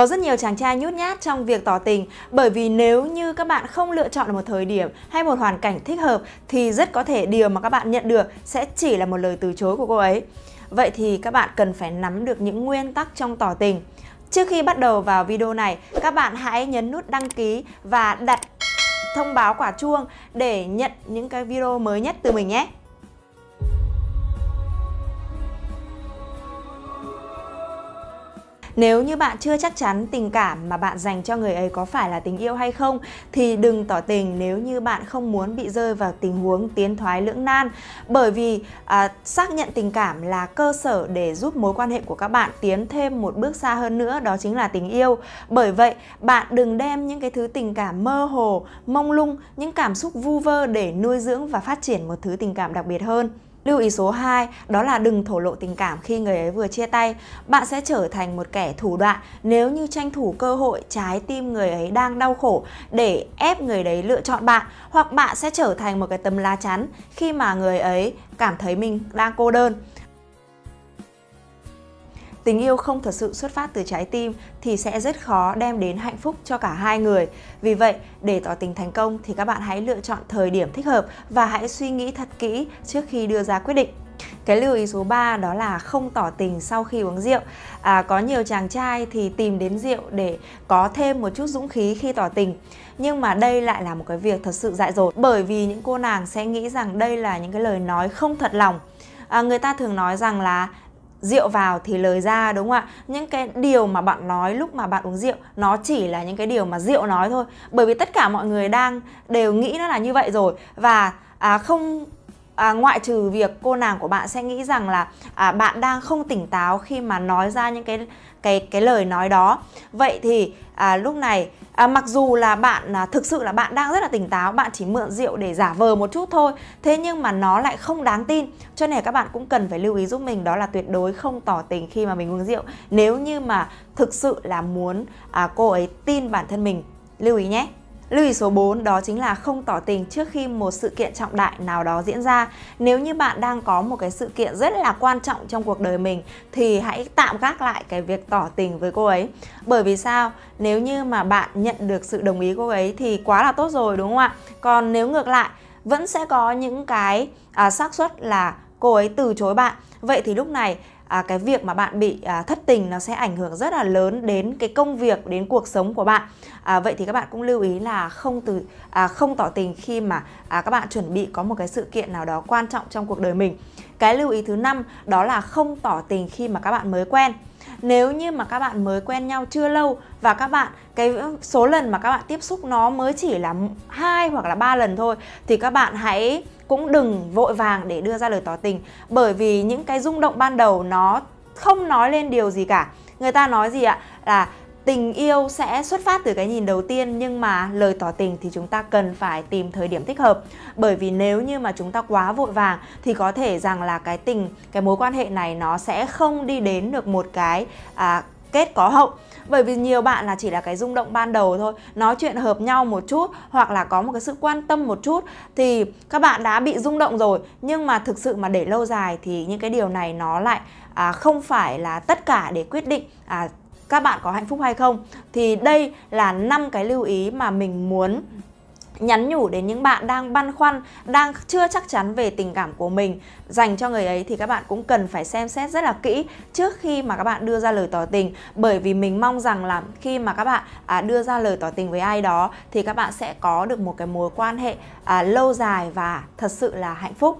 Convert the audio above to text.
Có rất nhiều chàng trai nhút nhát trong việc tỏ tình bởi vì nếu như các bạn không lựa chọn một thời điểm hay một hoàn cảnh thích hợp thì rất có thể điều mà các bạn nhận được sẽ chỉ là một lời từ chối của cô ấy. Vậy thì các bạn cần phải nắm được những nguyên tắc trong tỏ tình. Trước khi bắt đầu vào video này, các bạn hãy nhấn nút đăng ký và đặt thông báo quả chuông để nhận những cái video mới nhất từ mình nhé. Nếu như bạn chưa chắc chắn tình cảm mà bạn dành cho người ấy có phải là tình yêu hay không thì đừng tỏ tình nếu như bạn không muốn bị rơi vào tình huống tiến thoái lưỡng nan bởi vì à, xác nhận tình cảm là cơ sở để giúp mối quan hệ của các bạn tiến thêm một bước xa hơn nữa đó chính là tình yêu. Bởi vậy bạn đừng đem những cái thứ tình cảm mơ hồ, mông lung, những cảm xúc vu vơ để nuôi dưỡng và phát triển một thứ tình cảm đặc biệt hơn. Lưu ý số 2 đó là đừng thổ lộ tình cảm khi người ấy vừa chia tay. Bạn sẽ trở thành một kẻ thủ đoạn nếu như tranh thủ cơ hội trái tim người ấy đang đau khổ để ép người đấy lựa chọn bạn, hoặc bạn sẽ trở thành một cái tấm lá chắn khi mà người ấy cảm thấy mình đang cô đơn tình yêu không thật sự xuất phát từ trái tim thì sẽ rất khó đem đến hạnh phúc cho cả hai người. Vì vậy, để tỏ tình thành công thì các bạn hãy lựa chọn thời điểm thích hợp và hãy suy nghĩ thật kỹ trước khi đưa ra quyết định. Cái lưu ý số 3 đó là không tỏ tình sau khi uống rượu. À, có nhiều chàng trai thì tìm đến rượu để có thêm một chút dũng khí khi tỏ tình. Nhưng mà đây lại là một cái việc thật sự dại dột bởi vì những cô nàng sẽ nghĩ rằng đây là những cái lời nói không thật lòng. À, người ta thường nói rằng là rượu vào thì lời ra đúng không ạ? Những cái điều mà bạn nói lúc mà bạn uống rượu nó chỉ là những cái điều mà rượu nói thôi. Bởi vì tất cả mọi người đang đều nghĩ nó là như vậy rồi. Và à, không à, ngoại trừ việc cô nàng của bạn sẽ nghĩ rằng là à, bạn đang không tỉnh táo khi mà nói ra những cái cái cái lời nói đó. Vậy thì à, lúc này à, mặc dù là bạn à, thực sự là bạn đang rất là tỉnh táo bạn chỉ mượn rượu để giả vờ một chút thôi thế nhưng mà nó lại không đáng tin. Cho nên các bạn cũng cần phải lưu ý giúp mình đó là tuyệt đối không tỏ tình khi mà mình uống rượu. Nếu như mà thực sự là muốn à, cô ấy tin bản thân mình lưu ý nhé. Lưu ý số 4 đó chính là không tỏ tình trước khi một sự kiện trọng đại nào đó diễn ra. Nếu như bạn đang có một cái sự kiện rất là quan trọng trong cuộc đời mình thì hãy tạm gác lại cái việc tỏ tình với cô ấy. Bởi vì sao? Nếu như mà bạn nhận được sự đồng ý cô ấy thì quá là tốt rồi đúng không ạ? Còn nếu ngược lại vẫn sẽ có những cái à, xác suất là cô ấy từ chối bạn. Vậy thì lúc này à, cái việc mà bạn bị à, thất tình nó sẽ ảnh hưởng rất là lớn đến cái công việc đến cuộc sống của bạn. À, vậy thì các bạn cũng lưu ý là không từ à, không tỏ tình khi mà à, các bạn chuẩn bị có một cái sự kiện nào đó quan trọng trong cuộc đời mình. Cái lưu ý thứ năm đó là không tỏ tình khi mà các bạn mới quen. Nếu như mà các bạn mới quen nhau chưa lâu và các bạn cái số lần mà các bạn tiếp xúc nó mới chỉ là hai hoặc là ba lần thôi thì các bạn hãy cũng đừng vội vàng để đưa ra lời tỏ tình bởi vì những cái rung động ban đầu nó không nói lên điều gì cả. Người ta nói gì ạ? Là tình yêu sẽ xuất phát từ cái nhìn đầu tiên nhưng mà lời tỏ tình thì chúng ta cần phải tìm thời điểm thích hợp. Bởi vì nếu như mà chúng ta quá vội vàng thì có thể rằng là cái tình cái mối quan hệ này nó sẽ không đi đến được một cái à, kết có hậu. Bởi vì nhiều bạn là chỉ là cái rung động ban đầu thôi nói chuyện hợp nhau một chút hoặc là có một cái sự quan tâm một chút thì các bạn đã bị rung động rồi. Nhưng mà thực sự mà để lâu dài thì những cái điều này nó lại à, không phải là tất cả để quyết định à, các bạn có hạnh phúc hay không. Thì đây là năm cái lưu ý mà mình muốn nhắn nhủ đến những bạn đang băn khoăn, đang chưa chắc chắn về tình cảm của mình dành cho người ấy thì các bạn cũng cần phải xem xét rất là kỹ trước khi mà các bạn đưa ra lời tỏ tình bởi vì mình mong rằng là khi mà các bạn à, đưa ra lời tỏ tình với ai đó thì các bạn sẽ có được một cái mối quan hệ à, lâu dài và thật sự là hạnh phúc.